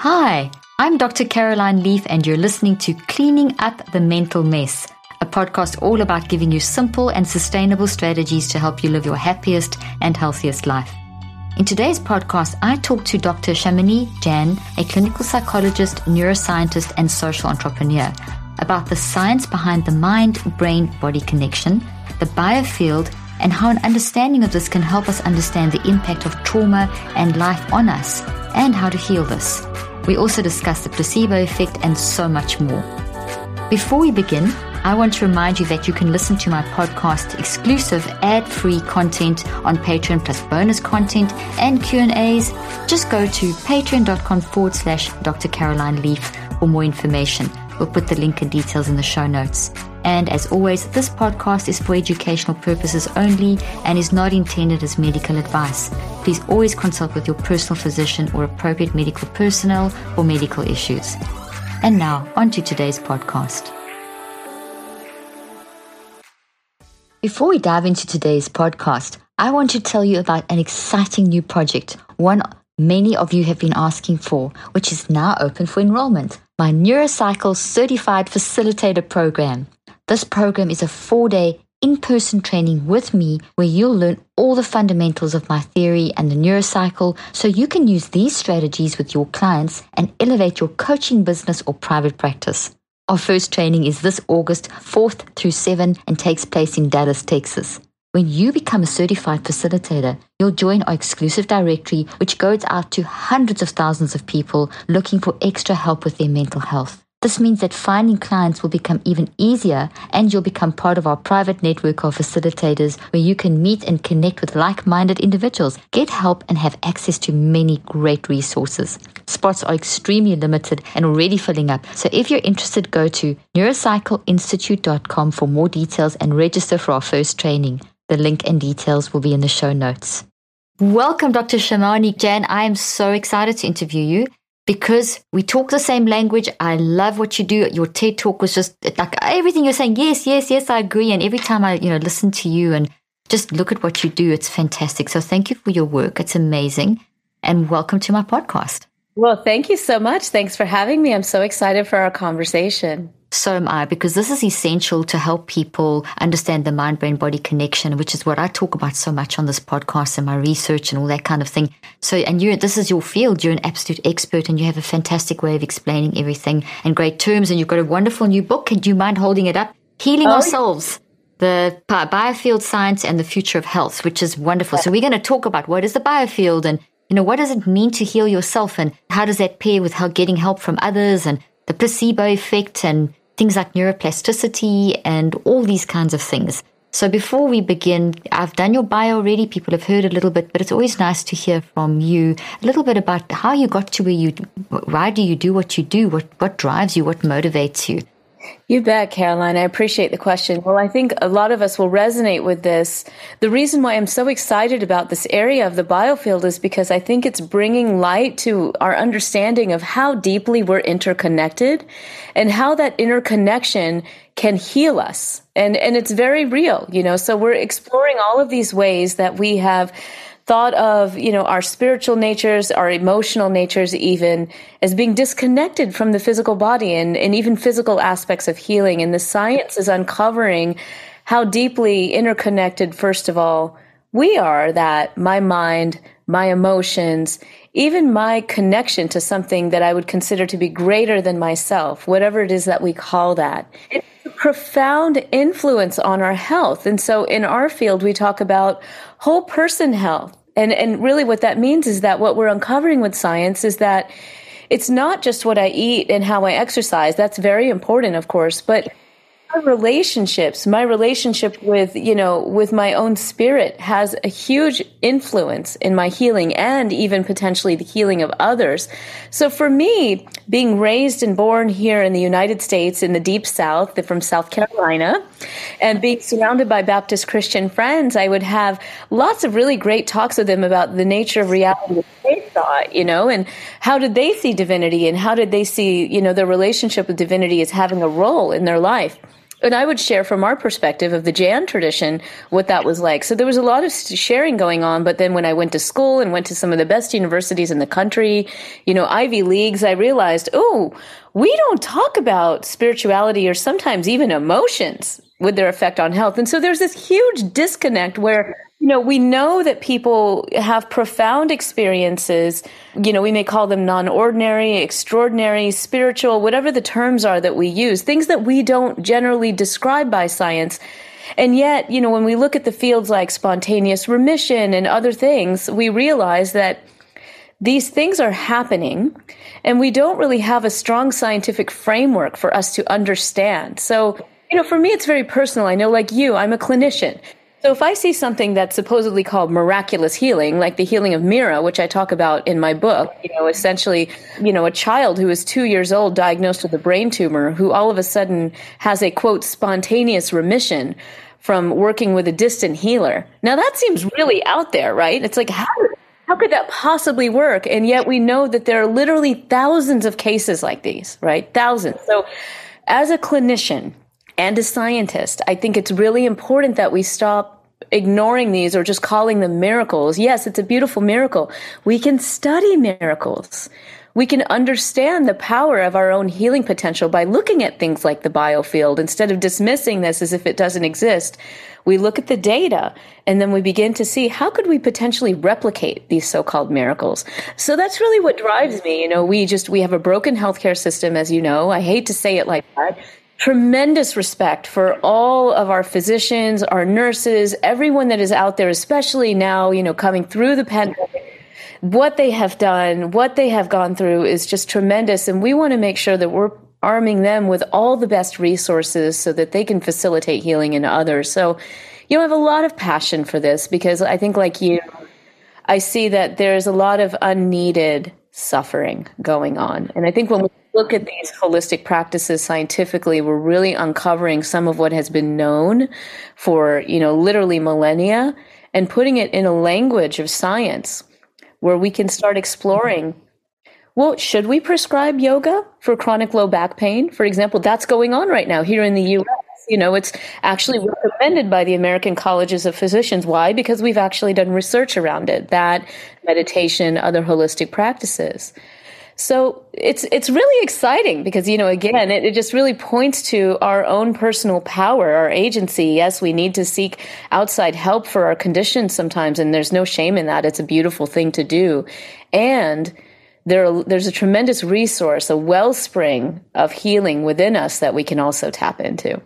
Hi, I'm Dr. Caroline Leaf, and you're listening to Cleaning Up the Mental Mess, a podcast all about giving you simple and sustainable strategies to help you live your happiest and healthiest life. In today's podcast, I talk to Dr. Shamini Jain, a clinical psychologist, neuroscientist, and social entrepreneur, about the science behind the mind brain body connection, the biofield, and how an understanding of this can help us understand the impact of trauma and life on us, and how to heal this. We also discuss the placebo effect and so much more. Before we begin, I want to remind you that you can listen to my podcast exclusive ad-free content on Patreon plus bonus content and Q&As. Just go to patreon.com forward slash Dr. Caroline Leaf for more information. We'll put the link and details in the show notes. And as always, this podcast is for educational purposes only and is not intended as medical advice. Please always consult with your personal physician or appropriate medical personnel for medical issues. And now, on to today's podcast. Before we dive into today's podcast, I want to tell you about an exciting new project, one many of you have been asking for, which is now open for enrollment my Neurocycle Certified Facilitator Program. This program is a four day in person training with me where you'll learn all the fundamentals of my theory and the neurocycle so you can use these strategies with your clients and elevate your coaching business or private practice. Our first training is this August 4th through 7 and takes place in Dallas, Texas. When you become a certified facilitator, you'll join our exclusive directory, which goes out to hundreds of thousands of people looking for extra help with their mental health. This means that finding clients will become even easier and you'll become part of our private network of facilitators where you can meet and connect with like minded individuals, get help, and have access to many great resources. Spots are extremely limited and already filling up. So if you're interested, go to neurocycleinstitute.com for more details and register for our first training. The link and details will be in the show notes. Welcome, Dr. Shamini Jain. I am so excited to interview you because we talk the same language. I love what you do. Your TED talk was just like everything you're saying. Yes, yes, yes, I agree. And every time I, you know, listen to you and just look at what you do, it's fantastic. So thank you for your work. It's amazing. And welcome to my podcast. Well, thank you so much. Thanks for having me. I'm so excited for our conversation. So am I, because this is essential to help people understand the mind brain body connection, which is what I talk about so much on this podcast and my research and all that kind of thing. So, and you, this is your field. You're an absolute expert and you have a fantastic way of explaining everything in great terms. And you've got a wonderful new book. Do you mind holding it up? Healing oh, Ourselves. The biofield science and the future of health, which is wonderful. So we're going to talk about what is the biofield and you know, what does it mean to heal yourself and how does that pair with how getting help from others and the placebo effect and things like neuroplasticity and all these kinds of things. So before we begin, I've done your bio already. People have heard a little bit, but it's always nice to hear from you a little bit about how you got to where you, why do you do what you do? What, what drives you? What motivates you? You bet, Caroline. I appreciate the question. Well, I think a lot of us will resonate with this. The reason why I'm so excited about this area of the biofield is because I think it's bringing light to our understanding of how deeply we're interconnected and how that interconnection can heal us. And, and it's very real, you know, so we're exploring all of these ways that we have thought of, you know, our spiritual natures, our emotional natures even as being disconnected from the physical body and, and even physical aspects of healing. And the science is uncovering how deeply interconnected, first of all, we are that my mind, my emotions, even my connection to something that I would consider to be greater than myself, whatever it is that we call that. It's a profound influence on our health. And so in our field, we talk about whole person health. And, and really what that means is that what we're uncovering with science is that it's not just what I eat and how I exercise. That's very important, of course, but relationships, my relationship with, you know, with my own spirit has a huge influence in my healing and even potentially the healing of others. So for me, being raised and born here in the United States in the deep South, from South Carolina, and being surrounded by Baptist Christian friends, I would have lots of really great talks with them about the nature of reality that they saw, you know, and how did they see divinity and how did they see, you know, their relationship with divinity as having a role in their life and I would share from our perspective of the Jain tradition what that was like. So there was a lot of sharing going on. But then when I went to school and went to some of the best universities in the country, you know, Ivy Leagues, I realized, oh, we don't talk about spirituality or sometimes even emotions with their effect on health. And so there's this huge disconnect where know, we know that people have profound experiences. You know, we may call them non ordinary, extraordinary, spiritual, whatever the terms are that we use, things that we don't generally describe by science. And yet, you know, when we look at the fields like spontaneous remission and other things, we realize that these things are happening and we don't really have a strong scientific framework for us to understand. So, you know, for me, it's very personal. I know, like you, I'm a clinician. So if I see something that's supposedly called miraculous healing, like the healing of Mira, which I talk about in my book, you know, essentially, you know, a child who is two years old diagnosed with a brain tumor who all of a sudden has a quote spontaneous remission from working with a distant healer. Now that seems really out there, right? It's like how how could that possibly work? And yet we know that there are literally thousands of cases like these, right? Thousands. So as a clinician and a scientist, I think it's really important that we stop ignoring these or just calling them miracles. Yes, it's a beautiful miracle. We can study miracles. We can understand the power of our own healing potential by looking at things like the biofield instead of dismissing this as if it doesn't exist. We look at the data and then we begin to see how could we potentially replicate these so-called miracles. So that's really what drives me. You know, we just, we have a broken healthcare system, as you know. I hate to say it like that tremendous respect for all of our physicians, our nurses, everyone that is out there, especially now, you know, coming through the pandemic. What they have done, what they have gone through is just tremendous. And we want to make sure that we're arming them with all the best resources so that they can facilitate healing in others. So, you know, I have a lot of passion for this because I think, like you, I see that there's a lot of unneeded suffering going on. And I think when we look at these holistic practices scientifically, we're really uncovering some of what has been known for, you know, literally millennia and putting it in a language of science where we can start exploring well, should we prescribe yoga for chronic low back pain? For example, that's going on right now here in the US. You know, it's actually recommended by the American Colleges of Physicians. Why? Because we've actually done research around it, that meditation, other holistic practices. So it's it's really exciting because you know again it, it just really points to our own personal power, our agency. Yes, we need to seek outside help for our conditions sometimes, and there's no shame in that. It's a beautiful thing to do, and there there's a tremendous resource, a wellspring of healing within us that we can also tap into.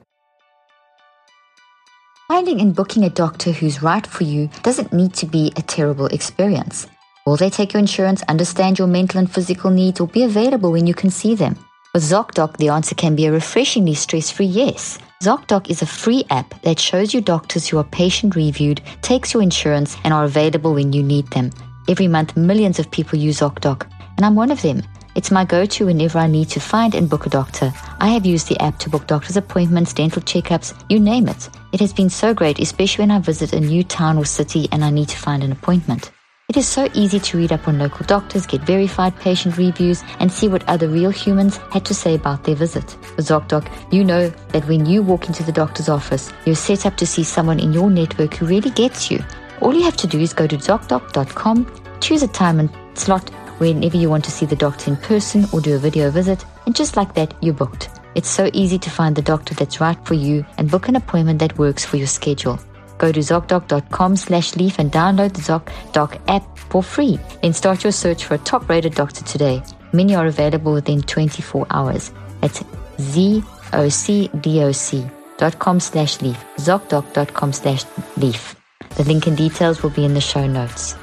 Finding and booking a doctor who's right for you doesn't need to be a terrible experience. Will they take your insurance, understand your mental and physical needs, or be available when you can see them? With ZocDoc, the answer can be a refreshingly stress free yes. ZocDoc is a free app that shows you doctors who are patient reviewed, takes your insurance, and are available when you need them. Every month, millions of people use ZocDoc, and I'm one of them. It's my go to whenever I need to find and book a doctor. I have used the app to book doctor's appointments, dental checkups, you name it. It has been so great, especially when I visit a new town or city and I need to find an appointment. It is so easy to read up on local doctors, get verified patient reviews, and see what other real humans had to say about their visit. With ZocDoc, you know that when you walk into the doctor's office, you're set up to see someone in your network who really gets you. All you have to do is go to ZocDoc.com, choose a time and slot whenever you want to see the doctor in person or do a video visit, and just like that, you're booked. It's so easy to find the doctor that's right for you and book an appointment that works for your schedule. Go to ZocDoc.com slash leaf and download the ZocDoc app for free. Then start your search for a top rated doctor today. Many are available within 24 hours. That's Z-O-C-D-O-C.com slash leaf. ZocDoc.com slash leaf. The link and details will be in the show notes.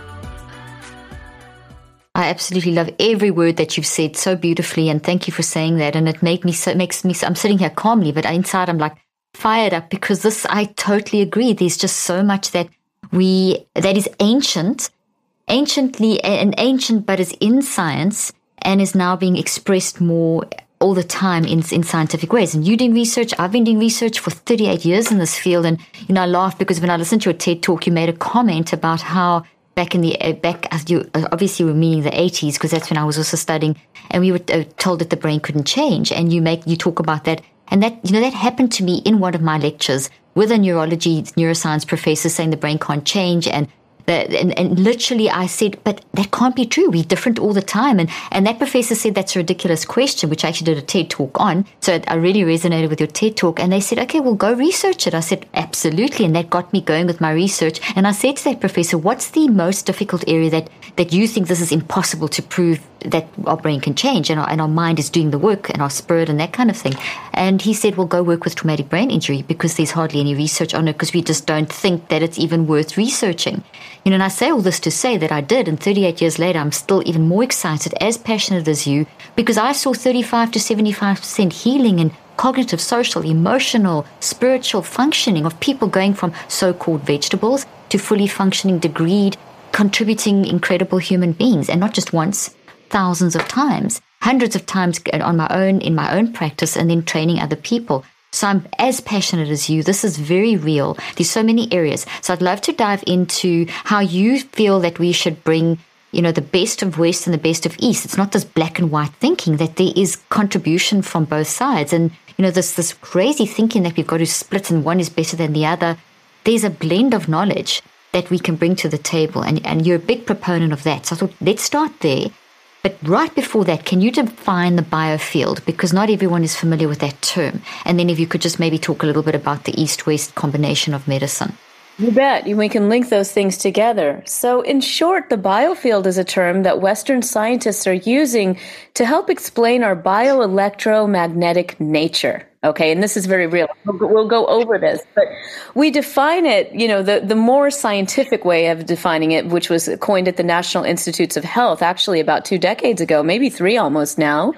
I absolutely love every word that you've said so beautifully, and thank you for saying that. And it made me so makes me. I'm sitting here calmly, but inside I'm like, fired up because this, I totally agree. There's just so much that we, that is ancient, anciently, and ancient, but is in science and is now being expressed more all the time in, in scientific ways. And you're doing research, I've been doing research for 38 years in this field. And, you know, I laugh because when I listened to your TED talk, you made a comment about how back in the, uh, back, as you uh, obviously were meaning the 80s, because that's when I was also studying and we were uh, told that the brain couldn't change. And you make, you talk about that. And that, you know, that happened to me in one of my lectures with a neurology, neuroscience professor saying the brain can't change and and, and literally I said, but that can't be true. We're different all the time. And, and that professor said that's a ridiculous question, which I actually did a TED talk on. So I really resonated with your TED talk. And they said, okay, well, go research it. I said, absolutely. And that got me going with my research. And I said to that professor, what's the most difficult area that, that you think this is impossible to prove that our brain can change and our, and our mind is doing the work and our spirit and that kind of thing. And he said, well, go work with traumatic brain injury because there's hardly any research on it because we just don't think that it's even worth researching. You know, and I say all this to say that I did, and 38 years later, I'm still even more excited, as passionate as you, because I saw 35 to 75% healing and cognitive, social, emotional, spiritual functioning of people going from so called vegetables to fully functioning, degreed, contributing incredible human beings, and not just once, thousands of times, hundreds of times on my own, in my own practice, and then training other people. So I'm as passionate as you. This is very real. There's so many areas. So I'd love to dive into how you feel that we should bring, you know, the best of West and the best of East. It's not this black and white thinking that there is contribution from both sides. And, you know, this, this crazy thinking that we've got to split and one is better than the other. There's a blend of knowledge that we can bring to the table. And, and you're a big proponent of that. So I thought, let's start there but right before that, can you define the biofield? Because not everyone is familiar with that term. And then if you could just maybe talk a little bit about the east west combination of medicine. You bet. We can link those things together. So, in short, the biofield is a term that Western scientists are using to help explain our bioelectromagnetic nature. Okay, and this is very real. We'll, go over this, but we define it, you know, the, the more scientific way of defining it, which was coined at the National Institutes of Health actually about two decades ago, maybe three almost now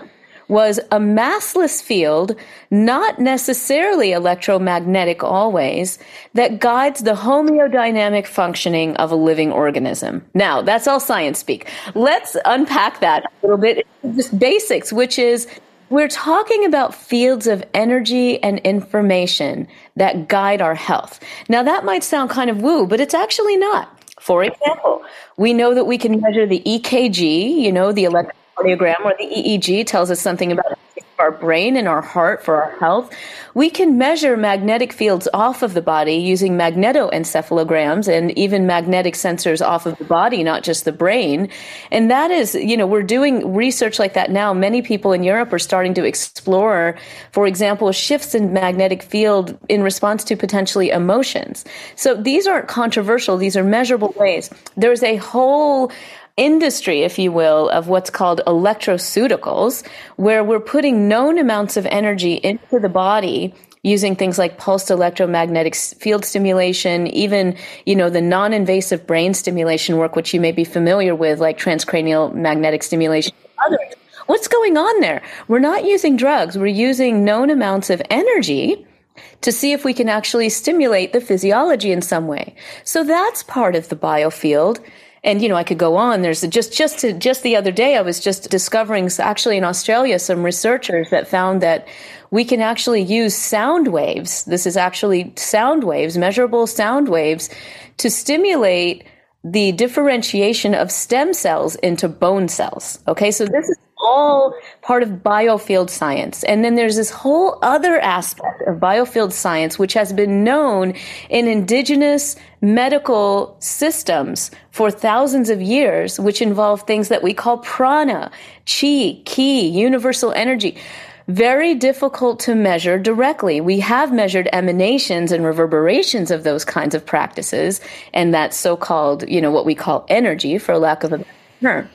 was a massless field, not necessarily electromagnetic always, that guides the homeodynamic functioning of a living organism. Now, that's all science speak. Let's unpack that a little bit, just basics, which is we're talking about fields of energy and information that guide our health. Now, that might sound kind of woo, but it's actually not. For example, we know that we can measure the EKG, you know, the electrocardiogram or the EEG tells us something about our brain and our heart for our health. We can measure magnetic fields off of the body using magnetoencephalograms and even magnetic sensors off of the body, not just the brain. And that is, you know, we're doing research like that now. Many people in Europe are starting to explore, for example, shifts in magnetic field in response to potentially emotions. So these aren't controversial. These are measurable ways. There's a whole industry, if you will, of what's called electroceuticals, where we're putting known amounts of energy into the body using things like pulsed electromagnetic field stimulation, even, you know, the non-invasive brain stimulation work, which you may be familiar with, like transcranial magnetic stimulation. What's going on there? We're not using drugs. We're using known amounts of energy to see if we can actually stimulate the physiology in some way. So that's part of the biofield and you know i could go on. There's just just to, just the other day i was just discovering actually in australia some researchers that found that we can actually use sound waves. This is actually sound waves measurable sound waves to stimulate the differentiation of stem cells into bone cells. Okay so this is all part of biofield science. And then there's this whole other aspect of biofield science, which has been known in indigenous medical systems for thousands of years, which involve things that we call prana, chi, ki, universal energy. Very difficult to measure directly. We have measured emanations and reverberations of those kinds of practices, and that so called, you know, what we call energy, for lack of a term.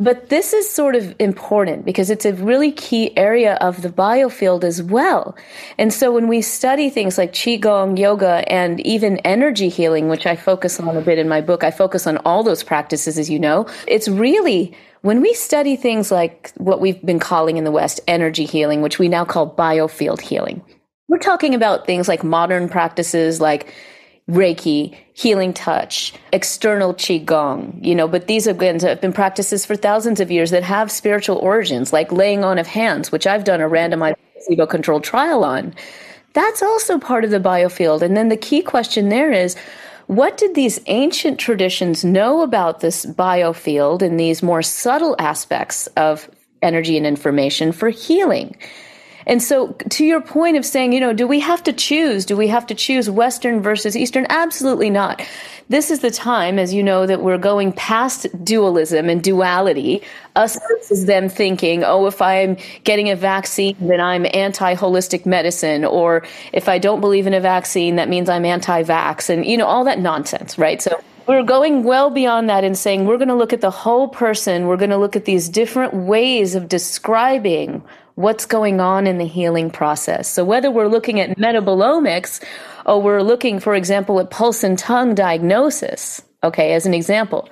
But this is sort of important because it's a really key area of the biofield as well. And so when we study things like Qigong, yoga, and even energy healing, which I focus on a bit in my book, I focus on all those practices, as you know, it's really when we study things like what we've been calling in the West energy healing, which we now call biofield healing, We're talking about things like modern practices like Reiki, healing touch, external Qigong, you know, but these again have been practices for thousands of years that have spiritual origins, like laying on of hands, which I've done a randomized placebo controlled trial on. That's also part of the biofield. And then the key question there is, what did these ancient traditions know about this biofield and these more subtle aspects of energy and information for healing? And so, to your point of saying, you know, do we have to choose? Do we have to choose Western versus Eastern? Absolutely not. This is the time, as you know, that we're going past dualism and duality. Us versus them thinking, oh, if I'm getting a vaccine, then I'm anti holistic medicine. Or if I don't believe in a vaccine, that means I'm anti vax. And, you know, all that nonsense, right? So, we're going well beyond that and saying we're going to look at the whole person. We're going to look at these different ways of describing what's going on in the healing process. So whether we're looking at metabolomics or we're looking, for example, at pulse and tongue diagnosis, okay, as an example,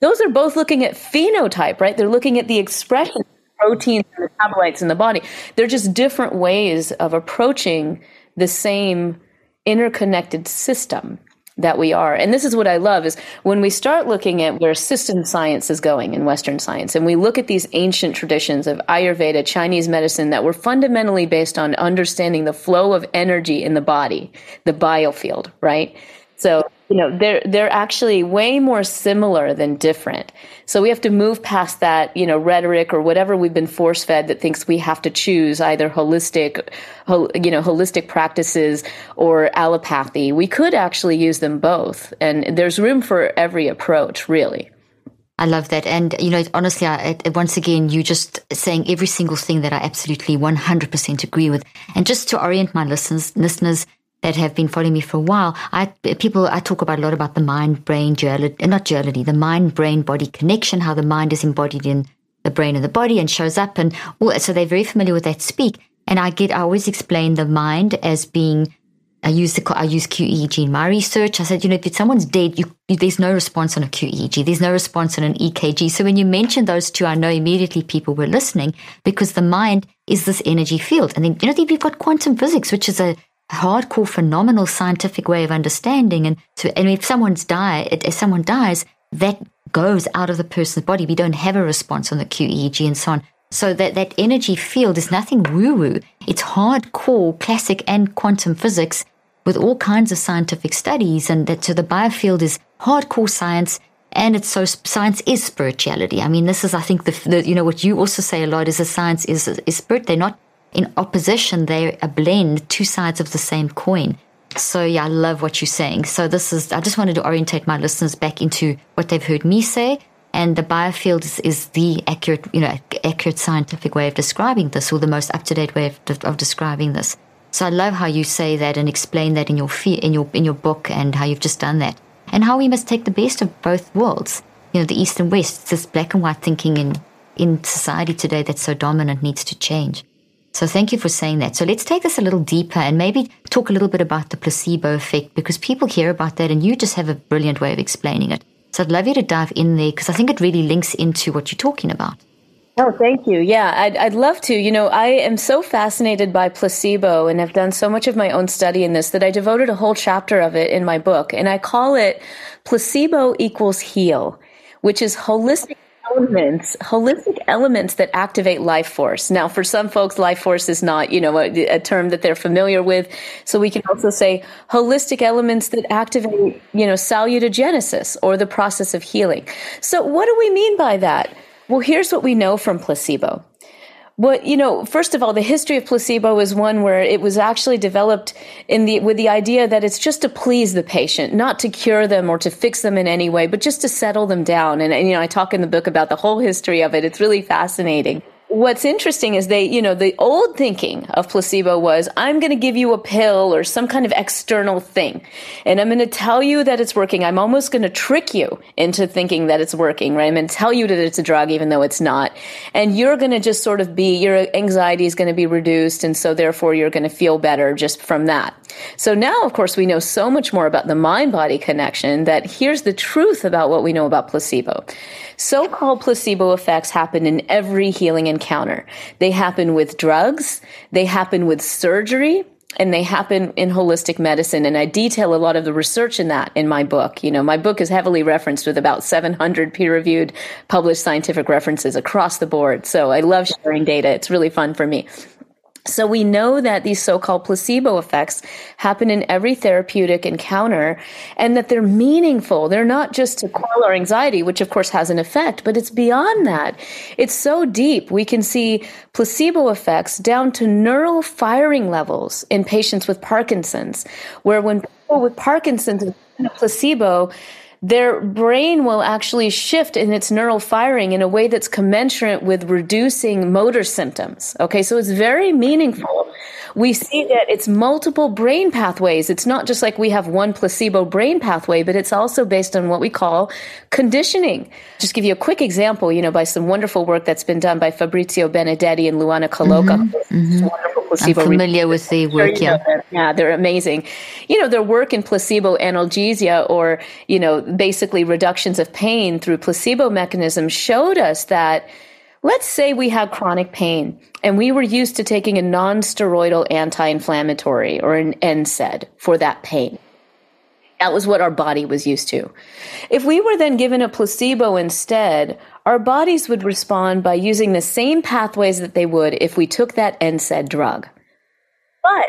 those are both looking at phenotype, right? They're looking at the expression of proteins and metabolites in the body. They're just different ways of approaching the same interconnected system that we are. And this is what I love is when we start looking at where system science is going in Western science, and we look at these ancient traditions of Ayurveda, Chinese medicine that were fundamentally based on understanding the flow of energy in the body, the biofield, right? So you know they're they're actually way more similar than different so we have to move past that you know rhetoric or whatever we've been force fed that thinks we have to choose either holistic you know holistic practices or allopathy we could actually use them both and there's room for every approach really I love that. And, you know, honestly, I, once again, you just saying every single thing that I absolutely 100% agree with. And just to orient my listeners, listeners, that have been following me for a while, I people I talk about a lot about the mind brain duality, not duality, the mind brain body connection, how the mind is embodied in the brain and the body and shows up, and so they're very familiar with that speak. And I get I always explain the mind as being I use the I use QEEG in my research. I said, you know, if someone's dead, you, there's no response on a QEEG. There's no response on an EKG. So when you mentioned those two, I know immediately people were listening because the mind is this energy field. And then you know, we've got quantum physics, which is a hardcore, phenomenal scientific way of understanding. And so, and if someone's die, if someone dies, that goes out of the person's body. We don't have a response on the QEEG and so on. So that, that energy field is nothing woo-woo. It's hardcore classic and quantum physics with all kinds of scientific studies. And that so the biofield is hardcore science and it's so science is spirituality. I mean, this is, I think, the, the you know what you also say a lot is a science is is spirit. They're not in opposition, they're a blend, two sides of the same coin. So yeah, I love what you're saying. So this is, I just wanted to orientate my listeners back into what they've heard me say. And the biofield is, is the accurate, you know, accurate scientific way of describing this or the most up to date way of, of describing this. So I love how you say that and explain that in your in your in your book and how you've just done that and how we must take the best of both worlds. You know, the east and west. This black and white thinking in in society today that's so dominant needs to change. So thank you for saying that. So let's take this a little deeper and maybe talk a little bit about the placebo effect because people hear about that and you just have a brilliant way of explaining it. So I'd love you to dive in there because I think it really links into what you're talking about. Oh, thank you. Yeah, I'd, I'd love to. You know, I am so fascinated by placebo and have done so much of my own study in this that I devoted a whole chapter of it in my book. And I call it Placebo Equals Heal, which is holistic elements, holistic elements that activate life force. Now, for some folks, life force is not, you know, a, a, term that they're familiar with. So we can also say holistic elements that activate, you know, salutogenesis or the process of healing. So what do we mean by that? Well, here's what we know from placebo. Well, you know, first of all, the history of placebo is one where it was actually developed in the with the idea that it's just to please the patient, not to cure them or to fix them in any way, but just to settle them down. And, and you know, I talk in the book about the whole history of it. It's really fascinating what's interesting is they, you know, the old thinking of placebo was I'm going to give you a pill or some kind of external thing. And I'm going to tell you that it's working. I'm almost going to trick you into thinking that it's working, right? I'm going to tell you that it's a drug even though it's not. And you're going to just sort of be, your anxiety is going to be reduced. And so therefore you're going to feel better just from that. So now, of course, we know so much more about the mind body connection that here's the truth about what we know about placebo. So called placebo effects happen in every healing encounter. They happen with drugs. They happen with surgery. and they happen in holistic medicine. And I detail a lot of the research in that in my book. You know, my book is heavily referenced with about 700 peer reviewed published scientific references across the board. So I love sharing data. It's really fun for me. So we know that these so-called placebo effects happen in every therapeutic encounter and that they're meaningful. They're not just to quell our anxiety, which of course has an effect, but it's beyond that. It's so deep. We can see placebo effects down to neural firing levels in patients with Parkinson's, where when people with Parkinson's placebo, their brain will actually shift in its neural firing in a way that's commensurate with reducing motor symptoms. Okay, so it's very meaningful. We see that it's multiple brain pathways. It's not just like we have one placebo brain pathway, but it's also based on what we call conditioning. Just give you a quick example, you know, by some wonderful work that's been done by Fabrizio Benedetti and Luana Colloca. Mm-hmm, mm-hmm placebo. I'm familiar with the work. Yeah, yeah, they're amazing. You know, their work in placebo analgesia, or you know, basically reductions of pain through placebo mechanisms, showed us that. Let's say we had chronic pain and we were used to taking a non-steroidal anti-inflammatory or an NSAID for that pain. That was what our body was used to. If we were then given a placebo instead, our bodies would respond by using the same pathways that they would if we took that NSAID drug. But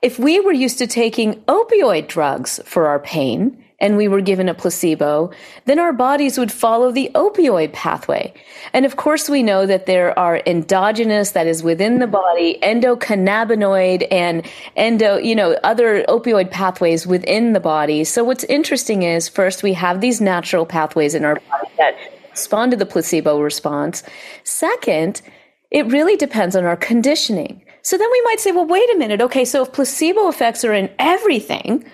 if we were used to taking opioid drugs for our pain and we were given a placebo, then our bodies would follow the opioid pathway. And of course, we know that there are endogenous, that is within the body, endocannabinoid and endo, you know, other opioid pathways within the body. So what's interesting is first we have these natural pathways in our body that respond to the placebo response. Second, it really depends on our conditioning. So then we might say, well, wait a minute. Okay, so if placebo effects are in everything,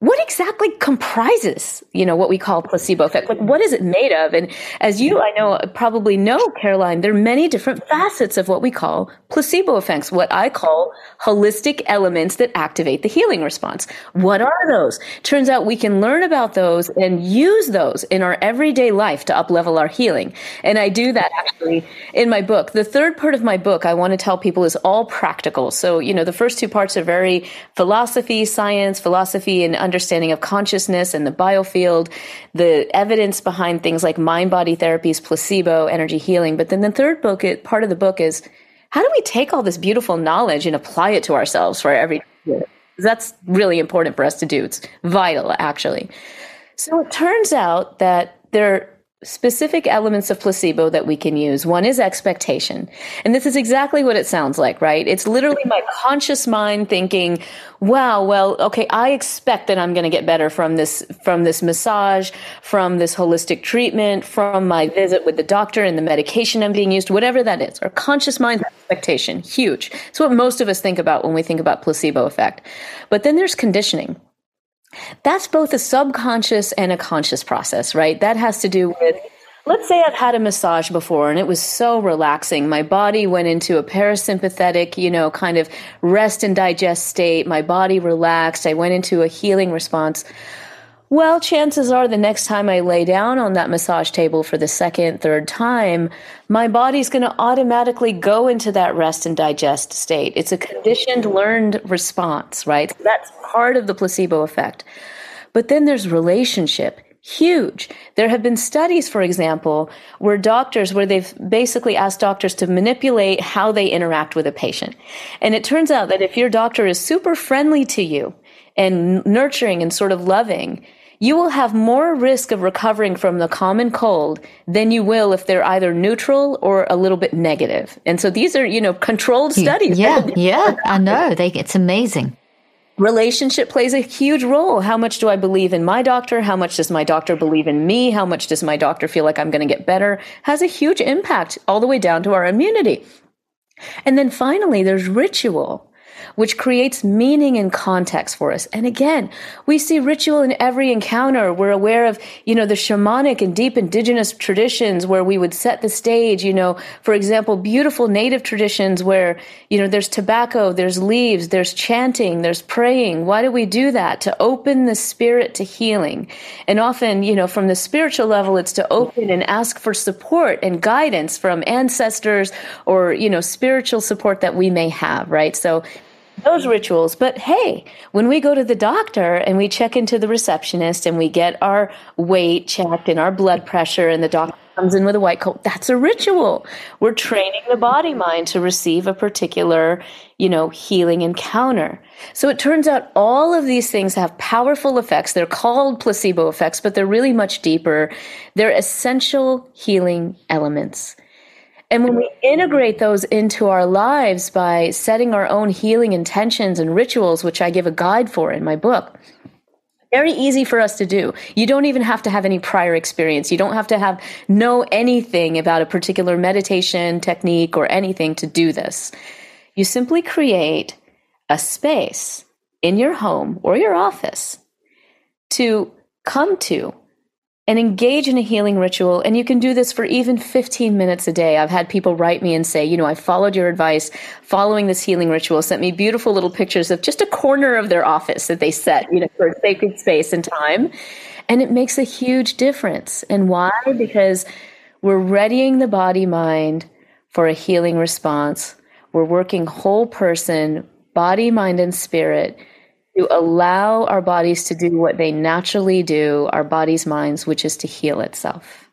what exactly comprises, you know, what we call placebo effect? Like, what is it made of? And as you, I know, probably know, Caroline, there are many different facets of what we call placebo effects, what I call holistic elements that activate the healing response. What are those? Turns out we can learn about those and use those in our everyday life to uplevel our healing. And I do that actually in my book. The third part of my book, I want to tell people is all practical. So, you know, the first two parts are very philosophy, science, philosophy, and understanding of consciousness and the biofield, the evidence behind things like mind body therapies, placebo, energy healing. But then the third book, it, part of the book is how do we take all this beautiful knowledge and apply it to ourselves for every? That's really important for us to do. It's vital, actually. So it turns out that there specific elements of placebo that we can use. One is expectation. And this is exactly what it sounds like, right? It's literally my conscious mind thinking, wow, well, okay, I expect that I'm going to get better from this, from this massage, from this holistic treatment, from my visit with the doctor and the medication I'm being used, whatever that is. Our conscious mind expectation, huge. It's what most of us think about when we think about placebo effect. But then there's conditioning. That's both a subconscious and a conscious process, right? That has to do with Let's say I've had a massage before and it was so relaxing. My body went into a parasympathetic, you know, kind of rest and digest state. My body relaxed. I went into a healing response. Well, chances are the next time I lay down on that massage table for the second, third time, my body's going to automatically go into that rest and digest state. It's a conditioned, learned response, right? That's part of the placebo effect. But then there's relationship. Huge. There have been studies, for example, where doctors, where they've basically asked doctors to manipulate how they interact with a patient. And it turns out that if your doctor is super friendly to you and nurturing and sort of loving, you will have more risk of recovering from the common cold than you will if they're either neutral or a little bit negative. And so these are, you know, controlled studies. Yeah, yeah, I know. They, it's amazing. Relationship plays a huge role. How much do I believe in my doctor? How much does my doctor believe in me? How much does my doctor feel like I'm going to get better? Has a huge impact all the way down to our immunity. And then finally, there's ritual which creates meaning and context for us. And again, we see ritual in every encounter. We're aware of, you know, the shamanic and deep indigenous traditions where we would set the stage, you know, for example, beautiful native traditions where, you know, there's tobacco, there's leaves, there's chanting, there's praying. Why do we do that? To open the spirit to healing. And often, you know, from the spiritual level, it's to open and ask for support and guidance from ancestors or, you know, spiritual support that we may have, right? So those rituals. But hey, when we go to the doctor and we check into the receptionist and we get our weight checked and our blood pressure, and the doctor comes in with a white coat, that's a ritual. We're training the body mind to receive a particular, you know, healing encounter. So it turns out all of these things have powerful effects. They're called placebo effects, but they're really much deeper. They're essential healing elements. And when we integrate those into our lives by setting our own healing intentions and rituals, which I give a guide for in my book, very easy for us to do. You don't even have to have any prior experience. You don't have to have know anything about a particular meditation technique or anything to do this. You simply create a space in your home or your office to come to and engage in a healing ritual. And you can do this for even 15 minutes a day. I've had people write me and say, you know, I followed your advice following this healing ritual, sent me beautiful little pictures of just a corner of their office that they set, you know, for a sacred space and time. And it makes a huge difference. And why? Because we're readying the body mind for a healing response. We're working whole person, body, mind, and spirit to allow our bodies to do what they naturally do, our bodies' minds, which is to heal itself.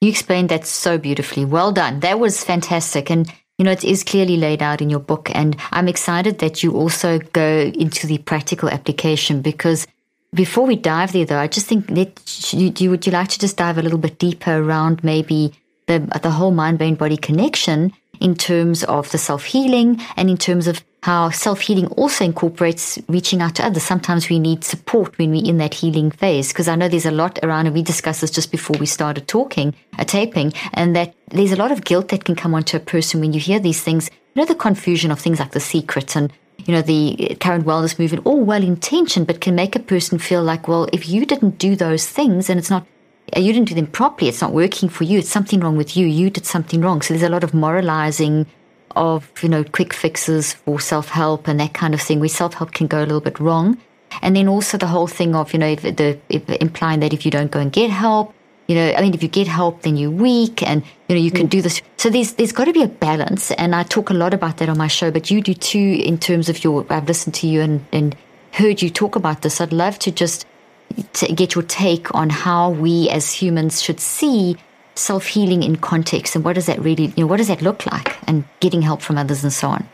You explained that so beautifully. Well done. That was fantastic. And, you know, it is clearly laid out in your book. And I'm excited that you also go into the practical application because before we dive there, though, I just think that you, you, would you like to just dive a little bit deeper around maybe the, the whole mind, brain, body connection in terms of the self healing and in terms of how self healing also incorporates reaching out to others. Sometimes we need support when we're in that healing phase. Because I know there's a lot around, and we discussed this just before we started talking, a taping, and that there's a lot of guilt that can come onto a person when you hear these things. You know, the confusion of things like the secret and you know, the current wellness movement, all well intentioned, but can make a person feel like, well, if you didn't do those things and it's not, you didn't do them properly, it's not working for you, it's something wrong with you, you did something wrong. So there's a lot of moralizing of, you know, quick fixes for self help and that kind of thing, where self help can go a little bit wrong. And then also the whole thing of, you know, if the, if implying that if you don't go and get help, you know, I mean, if you get help, then you're weak and, you know, you can mm. do this. So there's, there's got to be a balance. And I talk a lot about that on my show, but you do too in terms of your, I've listened to you and, and heard you talk about this. I'd love to just get your take on how we as humans should see self healing in context and what does that really, you know, what does that look like and getting help from others and so on?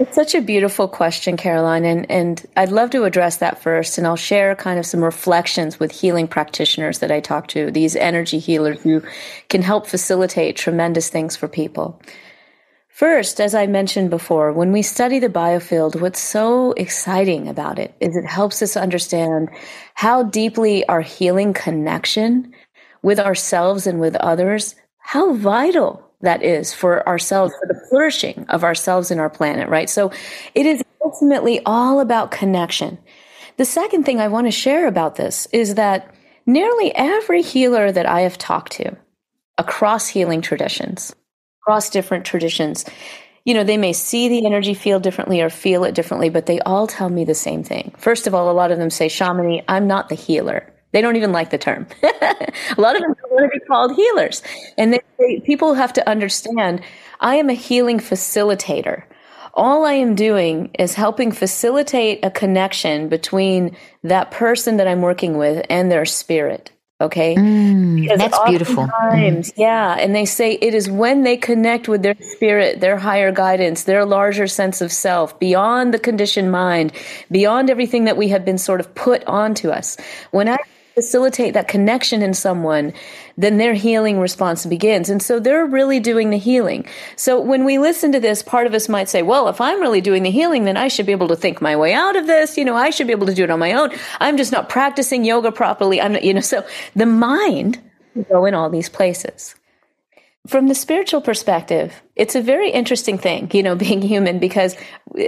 It's such a beautiful question, Caroline, and, and I'd love to address that first. And I'll share kind of some reflections with healing practitioners that I talk to, these energy healers who can help facilitate tremendous things for people. First, as I mentioned before, when we study the biofield, what's so exciting about it is it helps us understand how deeply our healing connection with ourselves and with others, how vital that is for ourselves, for the flourishing of ourselves and our planet, right? So it is ultimately all about connection. The second thing I want to share about this is that nearly every healer that I have talked to across healing traditions, across different traditions, you know, they may see the energy field differently or feel it differently, but they all tell me the same thing. First of all, a lot of them say, Shamini, I'm not the healer. They don't even like the term. a lot of them want to be called healers. And they, they, people have to understand I am a healing facilitator. All I am doing is helping facilitate a connection between that person that I'm working with and their spirit. Okay. Mm, that's beautiful. Mm. Yeah. And they say it is when they connect with their spirit, their higher guidance, their larger sense of self, beyond the conditioned mind, beyond everything that we have been sort of put onto us. When I facilitate that connection in someone, then their healing response begins. And so they're really doing the healing. So when we listen to this, part of us might say, well, if I'm really doing the healing, then I should be able to think my way out of this. You know, I should be able to do it on my own. I'm just not practicing yoga properly. I'm not, you know, so the mind go in all these places from the spiritual perspective, it's a very interesting thing, you know, being human, because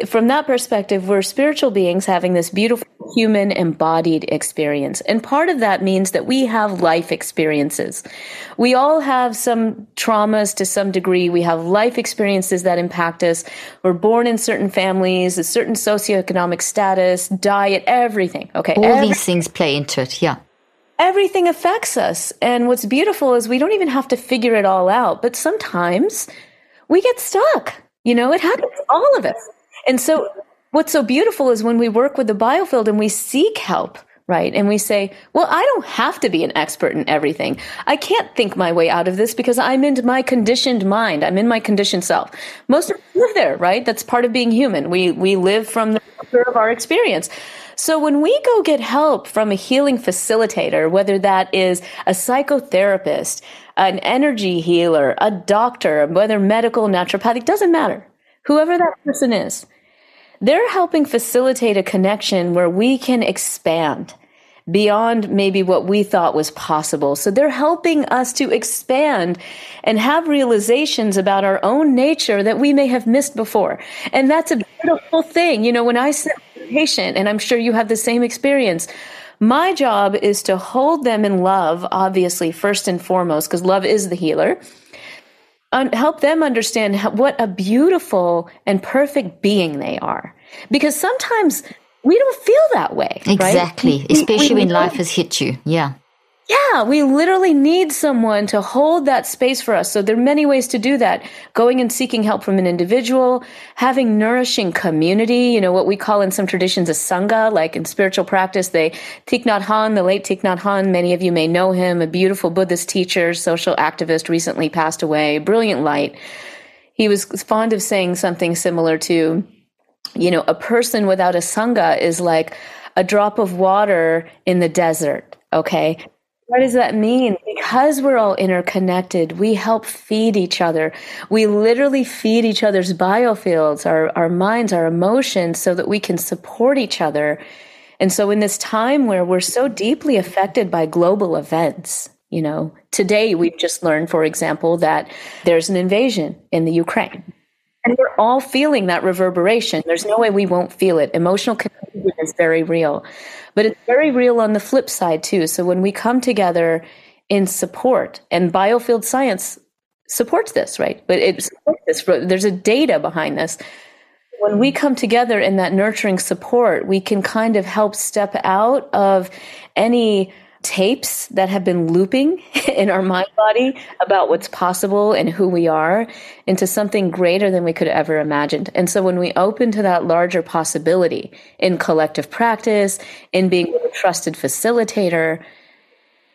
from that perspective, we're spiritual beings having this beautiful human embodied experience. And part of that means that we have life experiences. We all have some traumas to some degree. We have life experiences that impact us. We're born in certain families, a certain socioeconomic status, diet, everything. Okay. All every- these things play into it. Yeah everything affects us. And what's beautiful is we don't even have to figure it all out. But sometimes we get stuck. You know, it happens to all of us. And so what's so beautiful is when we work with the biofield and we seek help, right? And we say, well, I don't have to be an expert in everything. I can't think my way out of this because I'm in my conditioned mind. I'm in my conditioned self. Most of us live there, right? That's part of being human. We, we live from the of our experience. So when we go get help from a healing facilitator, whether that is a psychotherapist, an energy healer, a doctor, whether medical, naturopathic, doesn't matter. Whoever that person is, they're helping facilitate a connection where we can expand beyond maybe what we thought was possible. So they're helping us to expand and have realizations about our own nature that we may have missed before. And that's a beautiful thing. You know, when I sit patient, and I'm sure you have the same experience, my job is to hold them in love, obviously, first and foremost, because love is the healer. And help them understand how, what a beautiful and perfect being they are. Because sometimes we don't feel that way. Exactly. Right? Especially we, we when life has hit you. Yeah. Yeah, we literally need someone to hold that space for us. So there are many ways to do that. Going and seeking help from an individual, having nourishing community, you know, what we call in some traditions a sangha, like in spiritual practice, they Thich Nhat Hanh, the late Thich Nhat Hanh, many of you may know him, a beautiful Buddhist teacher, social activist, recently passed away, brilliant light. He was fond of saying something similar to, you know, a person without a sangha is like a drop of water in the desert. Okay. What does that mean? Because we're all interconnected, we help feed each other. We literally feed each other's biofields, our, our minds, our emotions, so that we can support each other. And so, in this time where we're so deeply affected by global events, you know, today we've just learned, for example, that there's an invasion in the Ukraine. And we're all feeling that reverberation. There's no way we won't feel it. Emotional connection is very real. But it's very real on the flip side, too. So when we come together in support, and biofield science supports this, right? But it supports this. There's a data behind this. When we come together in that nurturing support, we can kind of help step out of any tapes that have been looping in our mind body about what's possible and who we are into something greater than we could ever imagined. And so when we open to that larger possibility in collective practice, in being a trusted facilitator,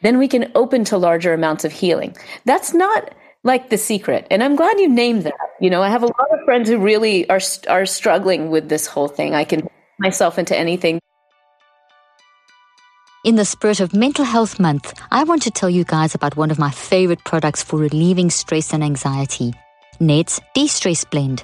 then we can open to larger amounts of healing. That's not like the secret. And I'm glad you named that. You know, I have a lot of friends who really are are struggling with this whole thing. I can myself into anything in the spirit of Mental Health Month, I want to tell you guys about one of my favorite products for relieving stress and anxiety Ned's De Stress Blend.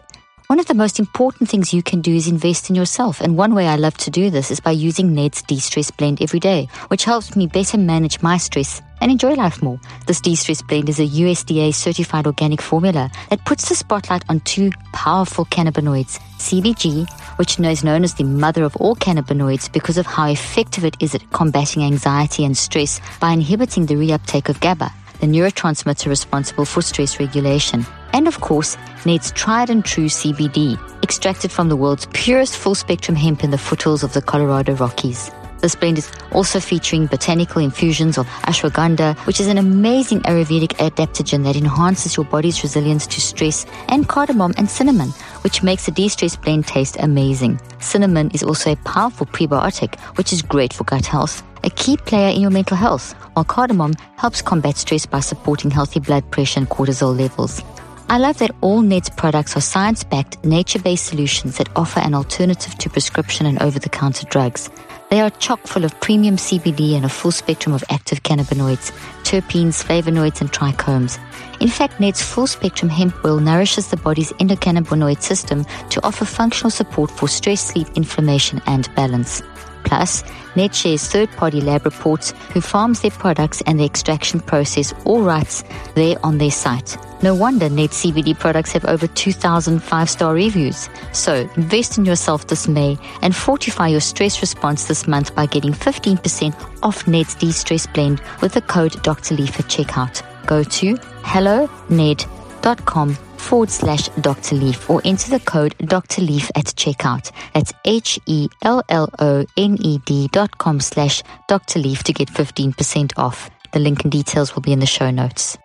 One of the most important things you can do is invest in yourself, and one way I love to do this is by using Ned's De Stress Blend every day, which helps me better manage my stress and enjoy life more. This de-stress blend is a USDA certified organic formula that puts the spotlight on two powerful cannabinoids, CBG, which is known as the mother of all cannabinoids because of how effective it is at combating anxiety and stress by inhibiting the reuptake of GABA, the neurotransmitter responsible for stress regulation. And of course, Ned's tried and true CBD, extracted from the world's purest full spectrum hemp in the foothills of the Colorado Rockies. This blend is also featuring botanical infusions of ashwagandha, which is an amazing Ayurvedic adaptogen that enhances your body's resilience to stress, and cardamom and cinnamon, which makes the de-stress blend taste amazing. Cinnamon is also a powerful prebiotic, which is great for gut health, a key player in your mental health, while cardamom helps combat stress by supporting healthy blood pressure and cortisol levels. I love that all Ned's products are science backed, nature based solutions that offer an alternative to prescription and over the counter drugs. They are chock full of premium CBD and a full spectrum of active cannabinoids, terpenes, flavonoids, and trichomes. In fact, Ned's full spectrum hemp oil nourishes the body's endocannabinoid system to offer functional support for stress, sleep, inflammation, and balance. Plus, Ned shares third party lab reports who farms their products and the extraction process all rights there on their site. No wonder Ned CBD products have over 2,000 five star reviews. So invest in yourself this May and fortify your stress response this month by getting 15% off Ned's De Stress Blend with the code Dr. Leaf at checkout. Go to helloned.com forward slash Dr. Leaf or enter the code Dr. Leaf at checkout. That's H E L L O N E D dot com slash Dr. Leaf to get 15% off. The link and details will be in the show notes.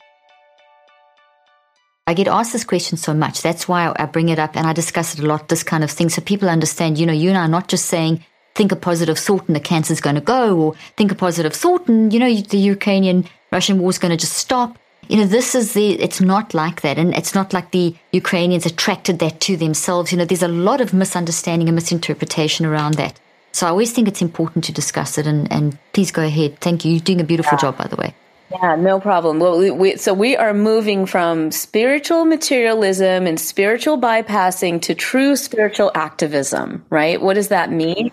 I get asked this question so much. That's why I bring it up and I discuss it a lot, this kind of thing. So people understand, you know, you and I are not just saying, think a positive thought and the cancer's going to go, or think a positive thought and, you know, the Ukrainian Russian war is going to just stop. You know, this is the, it's not like that. And it's not like the Ukrainians attracted that to themselves. You know, there's a lot of misunderstanding and misinterpretation around that. So I always think it's important to discuss it. And, and please go ahead. Thank you. You're doing a beautiful yeah. job, by the way. Yeah, no problem. Well, we, we, so we are moving from spiritual materialism and spiritual bypassing to true spiritual activism, right? What does that mean?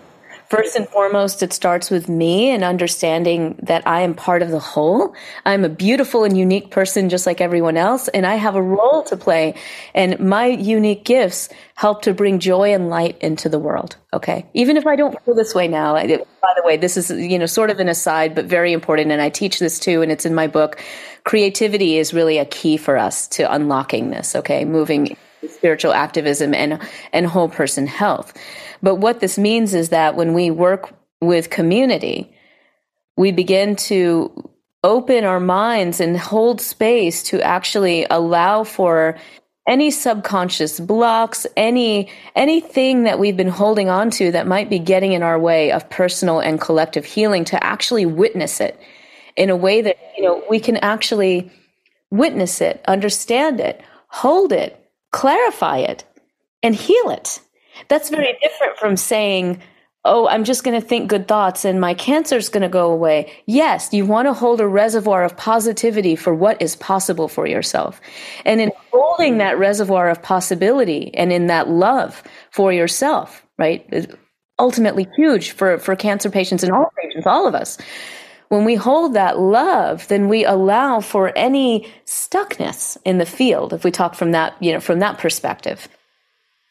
First and foremost, it starts with me and understanding that I am part of the whole. I'm a beautiful and unique person just like everyone else, and I have a role to play. And my unique gifts help to bring joy and light into the world. Okay. Even if I don't feel this way now, I, by the way, this is, you know, sort of an aside, but very important. And I teach this too, and it's in my book. Creativity is really a key for us to unlocking this. Okay. Moving spiritual activism and, and whole person health. But what this means is that when we work with community, we begin to open our minds and hold space to actually allow for any subconscious blocks any anything that we've been holding on to that might be getting in our way of personal and collective healing to actually witness it in a way that you know we can actually witness it understand it hold it clarify it and heal it that's very different from saying, oh, I'm just going to think good thoughts and my cancer is going to go away. Yes, you want to hold a reservoir of positivity for what is possible for yourself. And in holding that reservoir of possibility and in that love for yourself, right, is ultimately huge for, for cancer patients and all patients, all of us. When we hold that love, then we allow for any stuckness in the field, if we talk from that, you know, from that perspective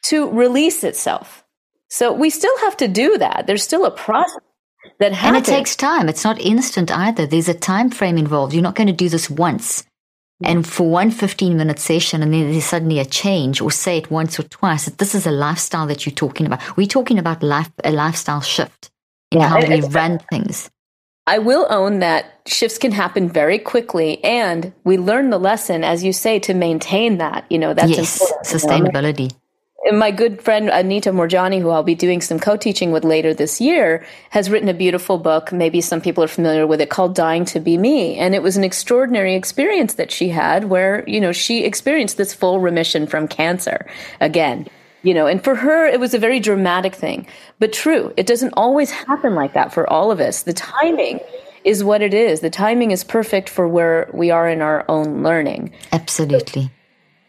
to release itself. So we still have to do that. There's still a process that happens. And it takes time. It's not instant either. There's a time frame involved. You're not going to do this once. And for one 15 minute session, and then there's suddenly a change, or say it once or twice, this is a lifestyle that you're talking about. We're talking about life, a lifestyle shift in yeah, how we run things. I will own that shifts can happen very quickly, and we learn the lesson, as you say, to maintain that. You know, that's yes, important. sustainability my good friend Anita Moorjani, who I'll be doing some co-teaching with later this year, has written a beautiful book. Maybe some people are familiar with it called Dying to Be Me. And it was an extraordinary experience that she had where, you know, she experienced this full remission from cancer again. You know, and for her, it was a very dramatic thing, but true. It doesn't always happen like that for all of us. The timing is what it is. The timing is perfect for where we are in our own learning. Absolutely.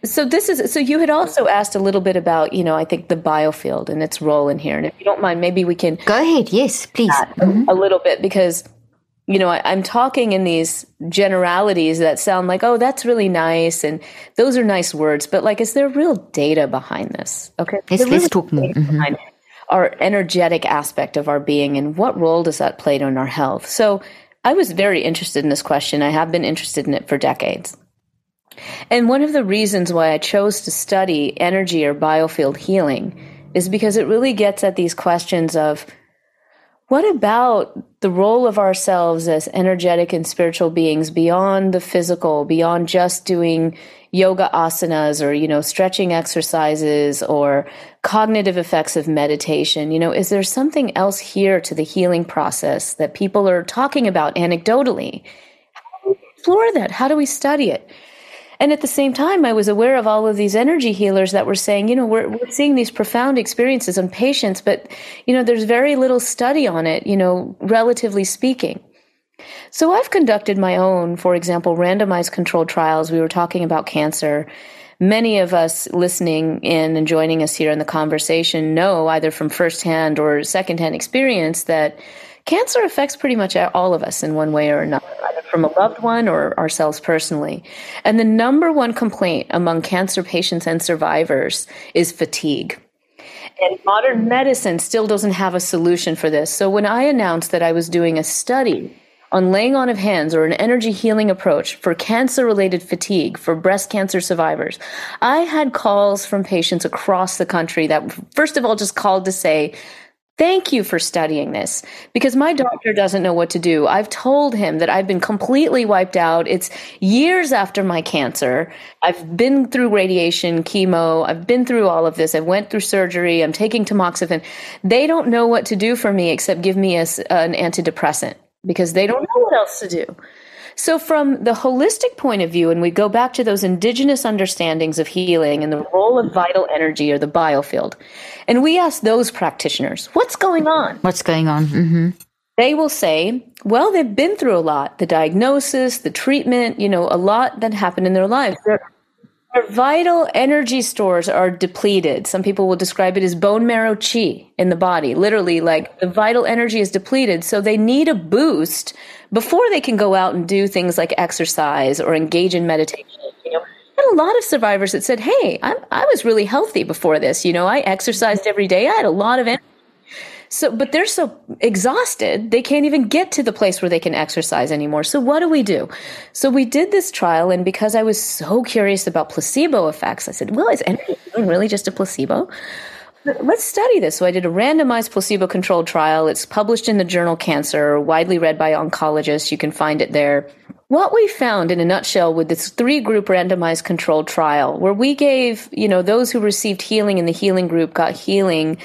So this is so you had also asked a little bit about you know I think the biofield and its role in here, and if you don't mind, maybe we can go ahead. Yes, please. Mm-hmm. A little bit because you know I, am talking in these generalities that sound like oh that's really nice and those are nice words, but like is there real data behind this? Okay, yes, let's talk more. Mm-hmm. Our energetic aspect of our being and what role does that play in our health? So I was very interested in this question. I have been interested in it for decades. And one of the reasons why I chose to study energy or biofield healing is because it really gets at these questions of what about the role of ourselves as energetic and spiritual beings beyond the physical, beyond just doing yoga asanas or, you know, stretching exercises or cognitive effects of meditation? You know, is there something else here to the healing process that people are talking about anecdotally? How do we explore that? How do we study it? And at the same time, I was aware of all of these energy healers that were saying, you know, we're, we're seeing these profound experiences on patients, but, you know, there's very little study on it, you know, relatively speaking. So I've conducted my own, for example, randomized controlled trials. We were talking about cancer. Many of us listening in and joining us here in the conversation know either from firsthand or secondhand experience that cancer affects pretty much all of us in one way or another, either from a loved one or ourselves personally. And the number one complaint among cancer patients and survivors is fatigue. And modern medicine still doesn't have a solution for this. So when I announced that I was doing a study on laying on of hands or an energy healing approach for cancer related fatigue for breast cancer survivors, I had calls from patients across the country that, first of all, just called to say, Thank you for studying this because my doctor doesn't know what to do. I've told him that I've been completely wiped out. It's years after my cancer. I've been through radiation, chemo. I've been through all of this. I went through surgery. I'm taking tamoxifen. They don't know what to do for me except give me a, an antidepressant because they don't know what else to do. So, from the holistic point of view, and we go back to those indigenous understandings of healing and the role of vital energy or the biofield, and we ask those practitioners, what's going on? What's going on? Mm-hmm. They will say, well, they've been through a lot the diagnosis, the treatment, you know, a lot that happened in their lives. Their, their vital energy stores are depleted. Some people will describe it as bone marrow chi in the body. Literally, like the vital energy is depleted. So they need a boost before they can go out and do things like exercise or engage in meditation. Had a lot of survivors that said, "Hey, I, I was really healthy before this. You know, I exercised every day. I had a lot of energy." So, but they're so exhausted, they can't even get to the place where they can exercise anymore. So, what do we do? So, we did this trial, and because I was so curious about placebo effects, I said, Well, is energy really just a placebo? Let's study this. So I did a randomized placebo controlled trial. It's published in the journal Cancer, widely read by oncologists. You can find it there. What we found in a nutshell with this three group randomized controlled trial, where we gave, you know, those who received healing in the healing group got healing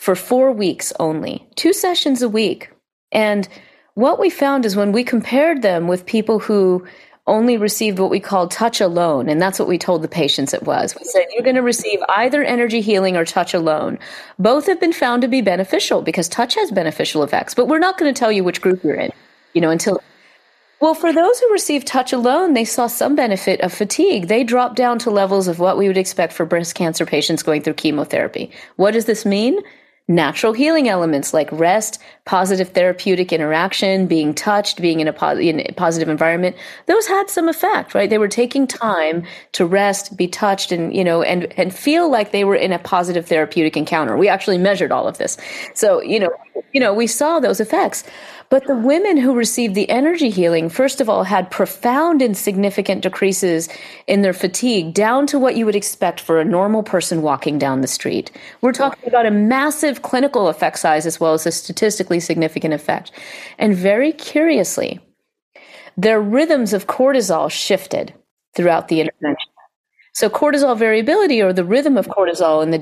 for four weeks only, two sessions a week. And what we found is when we compared them with people who only received what we called touch alone. And that's what we told the patients it was. We said, you're going to receive either energy healing or touch alone. Both have been found to be beneficial because touch has beneficial effects, but we're not going to tell you which group you're in, you know, until. Well, for those who received touch alone, they saw some benefit of fatigue. They dropped down to levels of what we would expect for breast cancer patients going through chemotherapy. What does this mean? Natural healing elements like rest, positive therapeutic interaction, being touched, being in a, po- in a, positive environment, those had some effect, right? They were taking time to rest, be touched, and you know, and and feel like they were in a positive therapeutic encounter. We actually measured all of this, so you know, you know, we saw those effects. But the women who received the energy healing, first of all, had profound and significant decreases in their fatigue down to what you would expect for a normal person walking down the street. We're talking about a massive clinical effect size as well as a statistically significant effect. And very curiously, their rhythms of cortisol shifted throughout the intervention. So cortisol variability or the rhythm of cortisol in the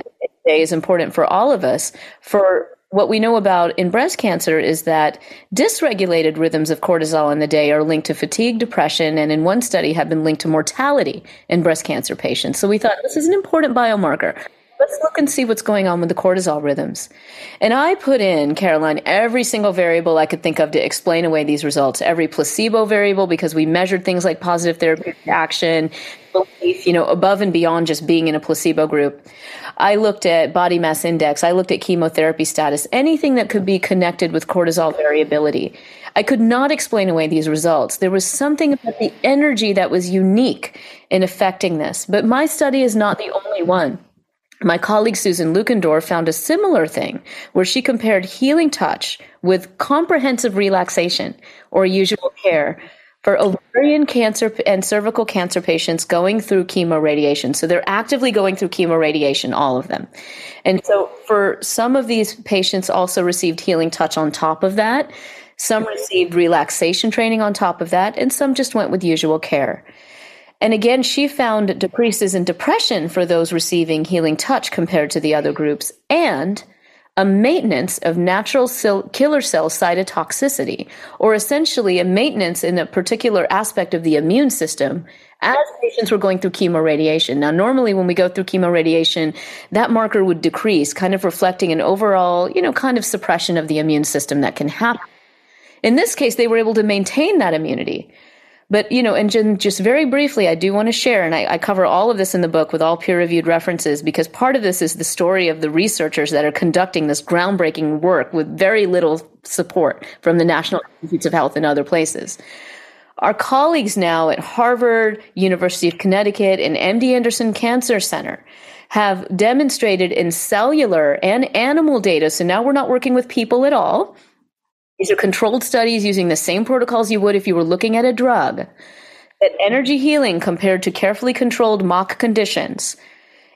day is important for all of us. For what we know about in breast cancer is that dysregulated rhythms of cortisol in the day are linked to fatigue, depression, and in one study have been linked to mortality in breast cancer patients. So we thought this is an important biomarker. Let's look and see what's going on with the cortisol rhythms. And I put in, Caroline, every single variable I could think of to explain away these results. Every placebo variable, because we measured things like positive therapeutic action, belief, you know, above and beyond just being in a placebo group. I looked at body mass index. I looked at chemotherapy status, anything that could be connected with cortisol variability. I could not explain away these results. There was something about the energy that was unique in affecting this. But my study is not the only one. My colleague Susan Lutgendorf found a similar thing where she compared healing touch with comprehensive relaxation or usual care for ovarian cancer and cervical cancer patients going through chemoradiation. So they're actively going through chemoradiation, all of them. And so for some of these patients also received healing touch on top of that. Some received relaxation training on top of that, and some just went with usual care. And again, she found decreases in depression for those receiving healing touch compared to the other groups and a maintenance of natural cell, killer cell cytotoxicity, or essentially a maintenance in a particular aspect of the immune system as patients were going through chemoradiation. Now, normally when we go through chemoradiation, that marker would decrease, kind of reflecting an overall, you know, kind of suppression of the immune system that can happen. In this case, they were able to maintain that immunity. But, you know, and just very briefly, I do want to share, and I, I cover all of this in the book with all peer reviewed references because part of this is the story of the researchers that are conducting this groundbreaking work with very little support from the National Institutes of Health and other places. Our colleagues now at Harvard, University of Connecticut, and MD Anderson Cancer Center have demonstrated in cellular and animal data. So now we're not working with people at all these are controlled studies using the same protocols you would if you were looking at a drug. That energy healing compared to carefully controlled mock conditions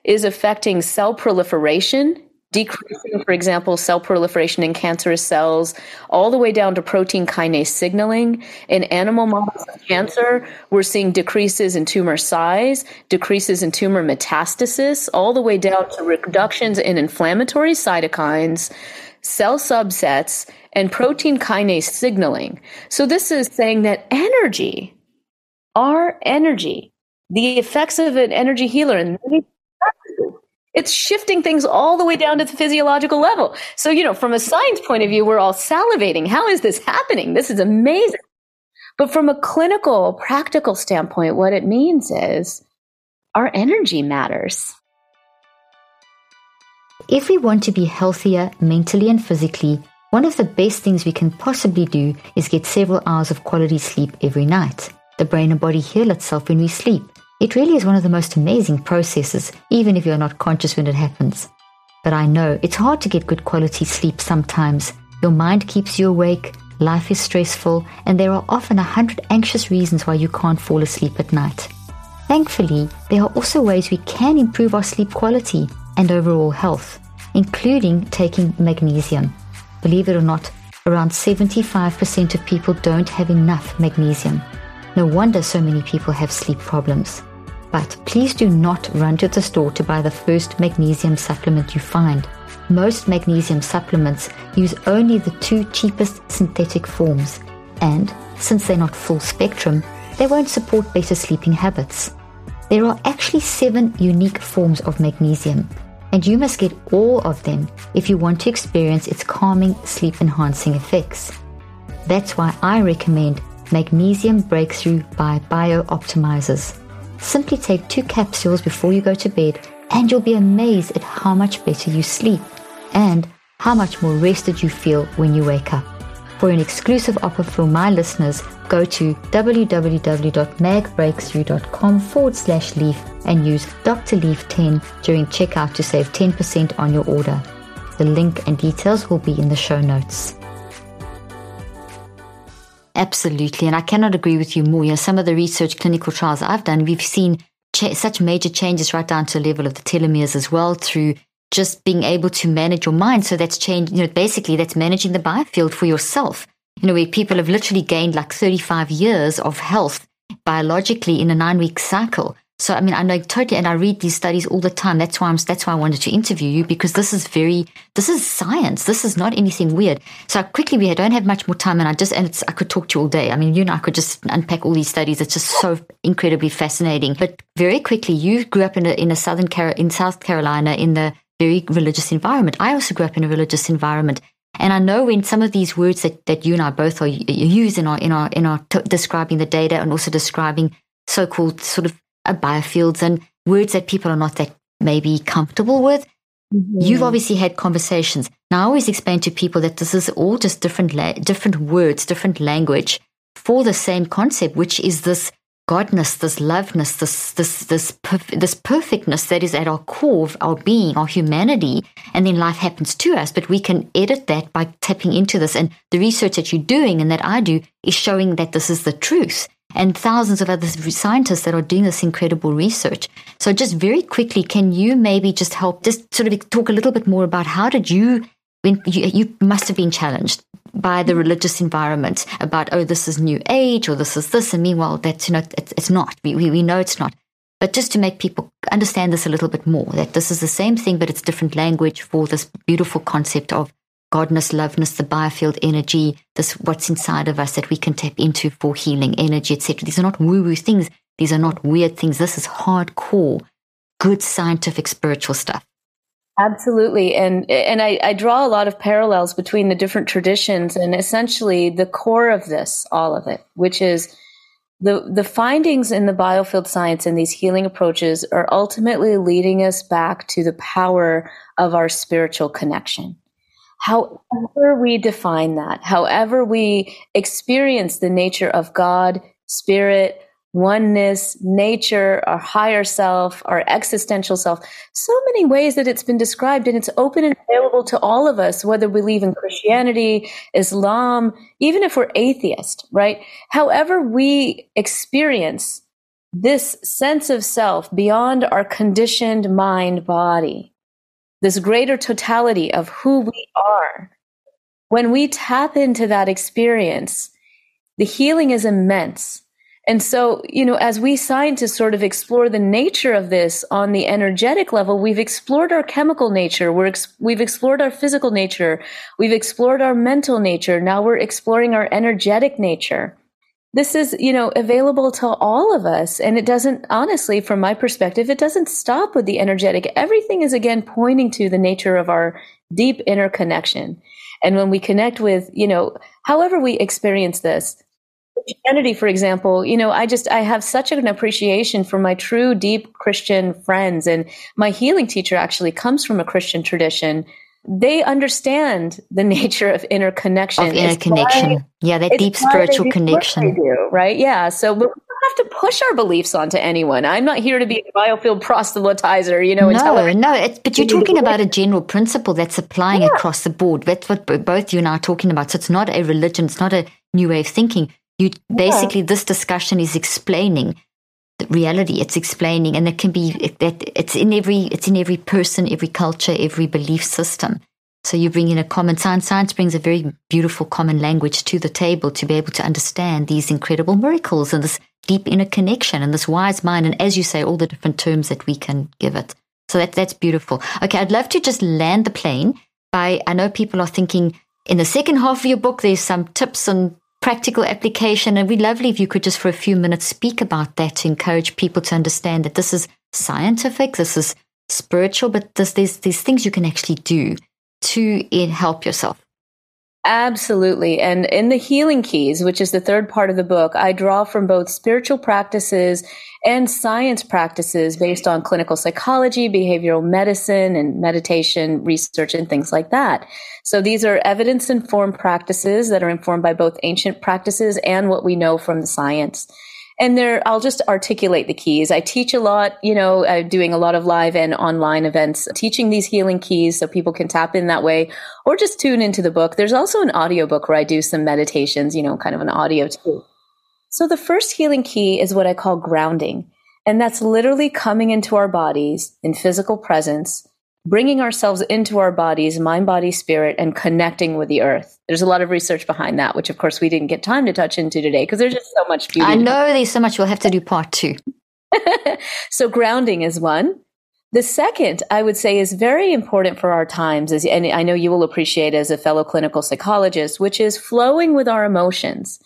is affecting cell proliferation decreasing, for example, cell proliferation in cancerous cells, all the way down to protein kinase signaling. In animal models of cancer, we're seeing decreases in tumor size, decreases in tumor metastasis, all the way down to reductions in inflammatory cytokines, cell subsets, and protein kinase signaling. So this is saying that energy, our energy, the effects of an energy healer, and it's shifting things all the way down to the physiological level. So, you know, from a science point of view, we're all salivating. How is this happening? This is amazing. But from a clinical, practical standpoint, what it means is our energy matters. If we want to be healthier mentally and physically, one of the best things we can possibly do is get several hours of quality sleep every night. The brain and body heal itself when we sleep. It really is one of the most amazing processes, even if you're not conscious when it happens. But I know it's hard to get good quality sleep sometimes. Your mind keeps you awake, life is stressful, and there are often a hundred anxious reasons why you can't fall asleep at night. Thankfully, there are also ways we can improve our sleep quality and overall health, including taking magnesium. Believe it or not, around 75% of people don't have enough magnesium. No wonder so many people have sleep problems. But please do not run to the store to buy the first magnesium supplement you find. Most magnesium supplements use only the two cheapest synthetic forms, and since they're not full spectrum, they won't support better sleeping habits. There are actually seven unique forms of magnesium, and you must get all of them if you want to experience its calming, sleep enhancing effects. That's why I recommend Magnesium Breakthrough by Bio Optimizers. Simply take two capsules before you go to bed, and you'll be amazed at how much better you sleep and how much more rested you feel when you wake up. For an exclusive offer for my listeners, go to www.magbreakthrough.com forward slash leaf and use Dr. Leaf 10 during checkout to save 10% on your order. The link and details will be in the show notes. Absolutely. And I cannot agree with you more. You know, some of the research clinical trials I've done, we've seen cha- such major changes right down to the level of the telomeres as well through just being able to manage your mind. So that's changed, you know, basically that's managing the biofield for yourself. You know, where people have literally gained like 35 years of health biologically in a nine week cycle. So, I mean, I know totally, and I read these studies all the time. That's why I'm, that's why I wanted to interview you because this is very, this is science. This is not anything weird. So quickly, we don't have much more time and I just, and I could talk to you all day. I mean, you and I could just unpack all these studies. It's just so incredibly fascinating. But very quickly, you grew up in a, in a Southern, Car- in South Carolina in the very religious environment. I also grew up in a religious environment. And I know when some of these words that, that you and I both are use in our, in our, in our t- describing the data and also describing so-called sort of biofields and words that people are not that maybe comfortable with. Mm-hmm. You've obviously had conversations. Now, I always explain to people that this is all just different, la- different words, different language for the same concept, which is this godness, this loveness, this this this perf- this perfectness that is at our core of our being, our humanity, and then life happens to us. But we can edit that by tapping into this. And the research that you're doing and that I do is showing that this is the truth and thousands of other scientists that are doing this incredible research. So, just very quickly, can you maybe just help, just sort of talk a little bit more about how did you, when you, you must have been challenged by the religious environment about, oh, this is new age or this is this. And meanwhile, that's, you know, it's, it's not. We, we, we know it's not. But just to make people understand this a little bit more, that this is the same thing, but it's different language for this beautiful concept of godness, loveness, the biofield energy, this what's inside of us that we can tap into for healing energy, etc. These are not woo-woo things. These are not weird things. This is hardcore, good scientific spiritual stuff. Absolutely. And and I, I draw a lot of parallels between the different traditions and essentially the core of this, all of it, which is the the findings in the biofield science and these healing approaches are ultimately leading us back to the power of our spiritual connection however we define that, however we experience the nature of God, spirit, oneness, nature, our higher self, our existential self, so many ways that it's been described and it's open and available to all of us, whether we believe in Christianity, Islam, even if we're atheist, right? However we experience this sense of self beyond our conditioned mind body this greater totality of who we are. When we tap into that experience, the healing is immense. And so, you know, as we scientists sort of explore the nature of this on the energetic level, we've explored our chemical nature. We're ex- we've explored our physical nature. We've explored our mental nature. Now we're exploring our energetic nature. This is, you know, available to all of us. And it doesn't, honestly, from my perspective, it doesn't stop with the energetic. Everything is again pointing to the nature of our deep inner connection. And when we connect with, you know, however we experience this, Christianity, for example, you know, I just, I have such an appreciation for my true deep Christian friends. And my healing teacher actually comes from a Christian tradition. They understand the nature of interconnection. Of inner it's connection. Why, yeah, that deep spiritual connection. Do, right? Yeah. So, but we don't have to push our beliefs onto anyone. I'm not here to be a biofield proselytizer, you know. No, no, but you're talking about a general principle that's applying yeah. across the board. That's what both you and I are talking about. So it's not a religion, it's not a new way of thinking you basically yeah. this discussion is explaining the reality. It's explaining, and it can be that it's in every it's in every person, every culture, every belief system. So you bring in a common science. Science brings a very beautiful common language to the table to be able to understand these incredible miracles and this deep inner connection and this wise mind. And as you say, all the different terms that we can give it. So that, that's beautiful. Okay, I'd love to just land the plane by, I know people are thinking in the second half of your book, there's some tips and practical application. And it'd be lovely if you could just for a few minutes speak about that to encourage people to understand that this is scientific, this is spiritual, but there's, there's, there's things you can actually do to eh, help yourself. Absolutely. And in the healing keys, which is the third part of the book, I draw from both spiritual practices and science practices based on clinical psychology, behavioral medicine, and meditation research and things like that. So these are evidence informed practices that are informed by both ancient practices and what we know from the science. And there, I'll just articulate the keys. I teach a lot, you know, uh, doing a lot of live and online events, teaching these healing keys so people can tap in that way or just tune into the book. There's also an audio book where I do some meditations, you know, kind of an audio too. So the first healing key is what I call grounding. And that's literally coming into our bodies in physical presence, bringing ourselves into our bodies, mind, body, spirit, and connecting with the earth. There's a lot of research behind that, which of course we didn't get time to touch into today because there's just so much beauty. I know there's so much. We'll have to do part two. so grounding is one. The second, I would say, is very important for our times, as, and I know you will appreciate as a fellow clinical psychologist, which is flowing with our emotions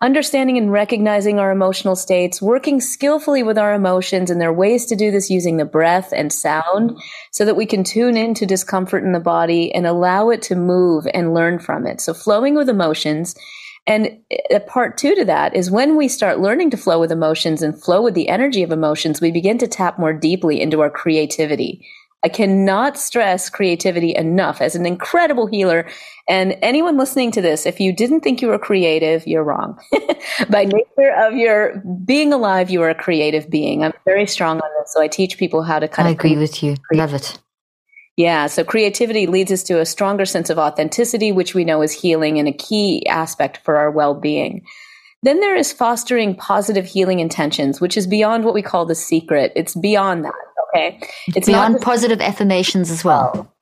understanding and recognizing our emotional states, working skillfully with our emotions, and there are ways to do this using the breath and sound so that we can tune into discomfort in the body and allow it to move and learn from it. So flowing with emotions. And a part two to that is when we start learning to flow with emotions and flow with the energy of emotions, we begin to tap more deeply into our creativity. I cannot stress creativity enough as an incredible healer. And anyone listening to this, if you didn't think you were creative, you're wrong. By nature of your being alive, you are a creative being. I'm very strong on this. So I teach people how to kind I of. I agree with you. Love it. Yeah. So creativity leads us to a stronger sense of authenticity, which we know is healing and a key aspect for our well being. Then there is fostering positive healing intentions, which is beyond what we call the secret. It's beyond that. Okay. It's beyond positive affirmations as well.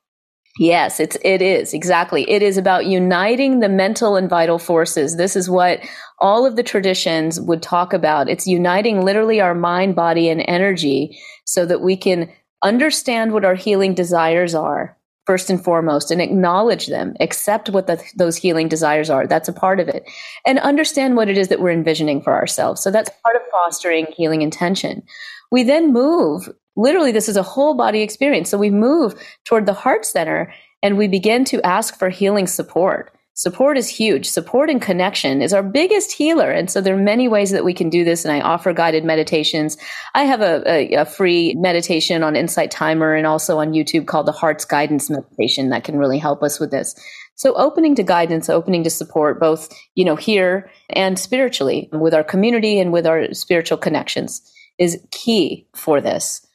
Yes, it's it is exactly. It is about uniting the mental and vital forces. This is what all of the traditions would talk about. It's uniting literally our mind, body, and energy so that we can understand what our healing desires are first and foremost and acknowledge them, accept what the, those healing desires are. That's a part of it. And understand what it is that we're envisioning for ourselves. So that's part of fostering healing intention. We then move literally this is a whole body experience. So we move toward the heart center and we begin to ask for healing support. Support is huge. Support and connection is our biggest healer. And so there are many ways that we can do this. And I offer guided meditations. I have a, a, a, free meditation on Insight Timer and also on YouTube called the Heart's Guidance Meditation that can really help us with this. So opening to guidance, opening to support, both, you know, here and spiritually with our community and with our spiritual connections is key for this.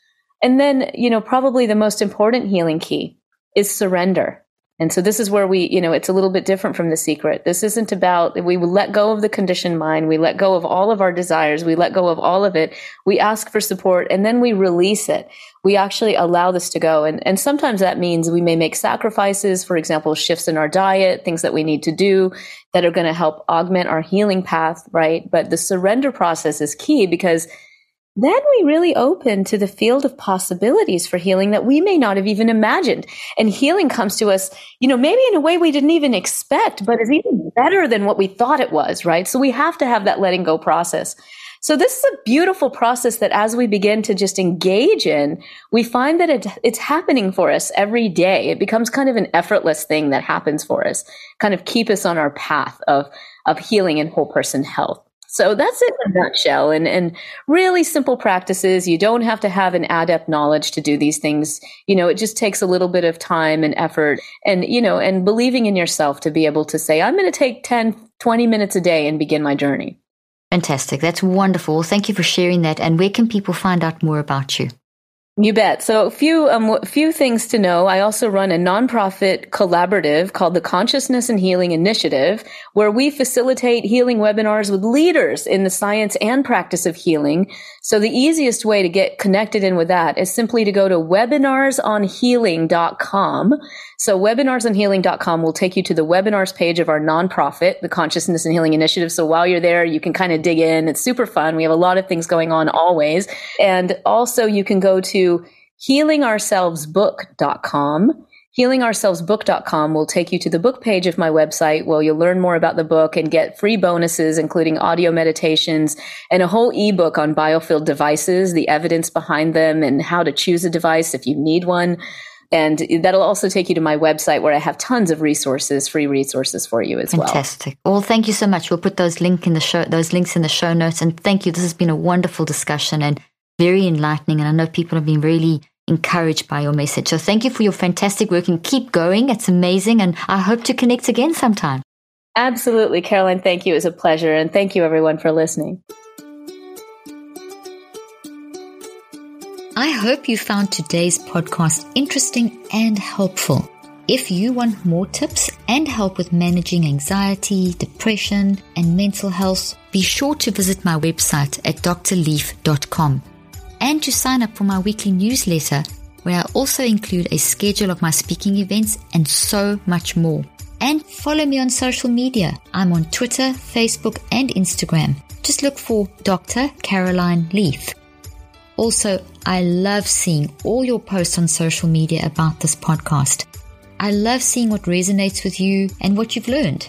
And then, you know, probably the most important healing key is surrender. And so this is where we, you know, it's a little bit different from the secret. This isn't about, we let go of the conditioned mind. We let go of all of our desires. We let go of all of it. We ask for support and then we release it. We actually allow this to go. And, and sometimes that means we may make sacrifices, for example, shifts in our diet, things that we need to do that are going to help augment our healing path, right? But the surrender process is key because then we really open to the field of possibilities for healing that we may not have even imagined. And healing comes to us, you know, maybe in a way we didn't even expect, but is even better than what we thought it was, right? So we have to have that letting go process. So this is a beautiful process that as we begin to just engage in, we find that it, it's happening for us every day. It becomes kind of an effortless thing that happens for us, kind of keep us on our path of, of healing and whole person health. So that's it in a nutshell and, and really simple practices. You don't have to have an adept knowledge to do these things. You know, it just takes a little bit of time and effort and, you know, and believing in yourself to be able to say, I'm going to take 10, 20 minutes a day and begin my journey. Fantastic. That's wonderful. Thank you for sharing that. And where can people find out more about you? You bet. So a few um, few things to know. I also run a nonprofit collaborative called the Consciousness and Healing Initiative, where we facilitate healing webinars with leaders in the science and practice of healing. So the easiest way to get connected in with that is simply to go to webinarsonhealing.com. So webinarsonhealing.com will take you to the webinars page of our nonprofit, the Consciousness and Healing Initiative. So while you're there, you can kind of dig in. It's super fun. We have a lot of things going on always. And also you can go to healingourselvesbook.com. Healingourselvesbook.com will take you to the book page of my website where you'll learn more about the book and get free bonuses, including audio meditations and a whole ebook on biofield devices, the evidence behind them and how to choose a device if you need one. And that'll also take you to my website where I have tons of resources, free resources for you as Fantastic. well. Fantastic. Well, thank you so much. We'll put those link in the show, those links in the show notes. And thank you. This has been a wonderful discussion and very enlightening. And I know people have been really encouraged by your message. So thank you for your fantastic work and keep going. It's amazing. And I hope to connect again sometime. Absolutely, Caroline. Thank you. It was a pleasure. And thank you everyone for listening. I hope you found today's podcast interesting and helpful. If you want more tips and help with managing anxiety, depression, and mental health, be sure to visit my website at drleaf.com and to sign up for my weekly newsletter where I also include a schedule of my speaking events and so much more. And follow me on social media. I'm on Twitter, Facebook, and Instagram. Just look for Dr. Caroline Leaf. Also, I love seeing all your posts on social media about this podcast. I love seeing what resonates with you and what you've learned.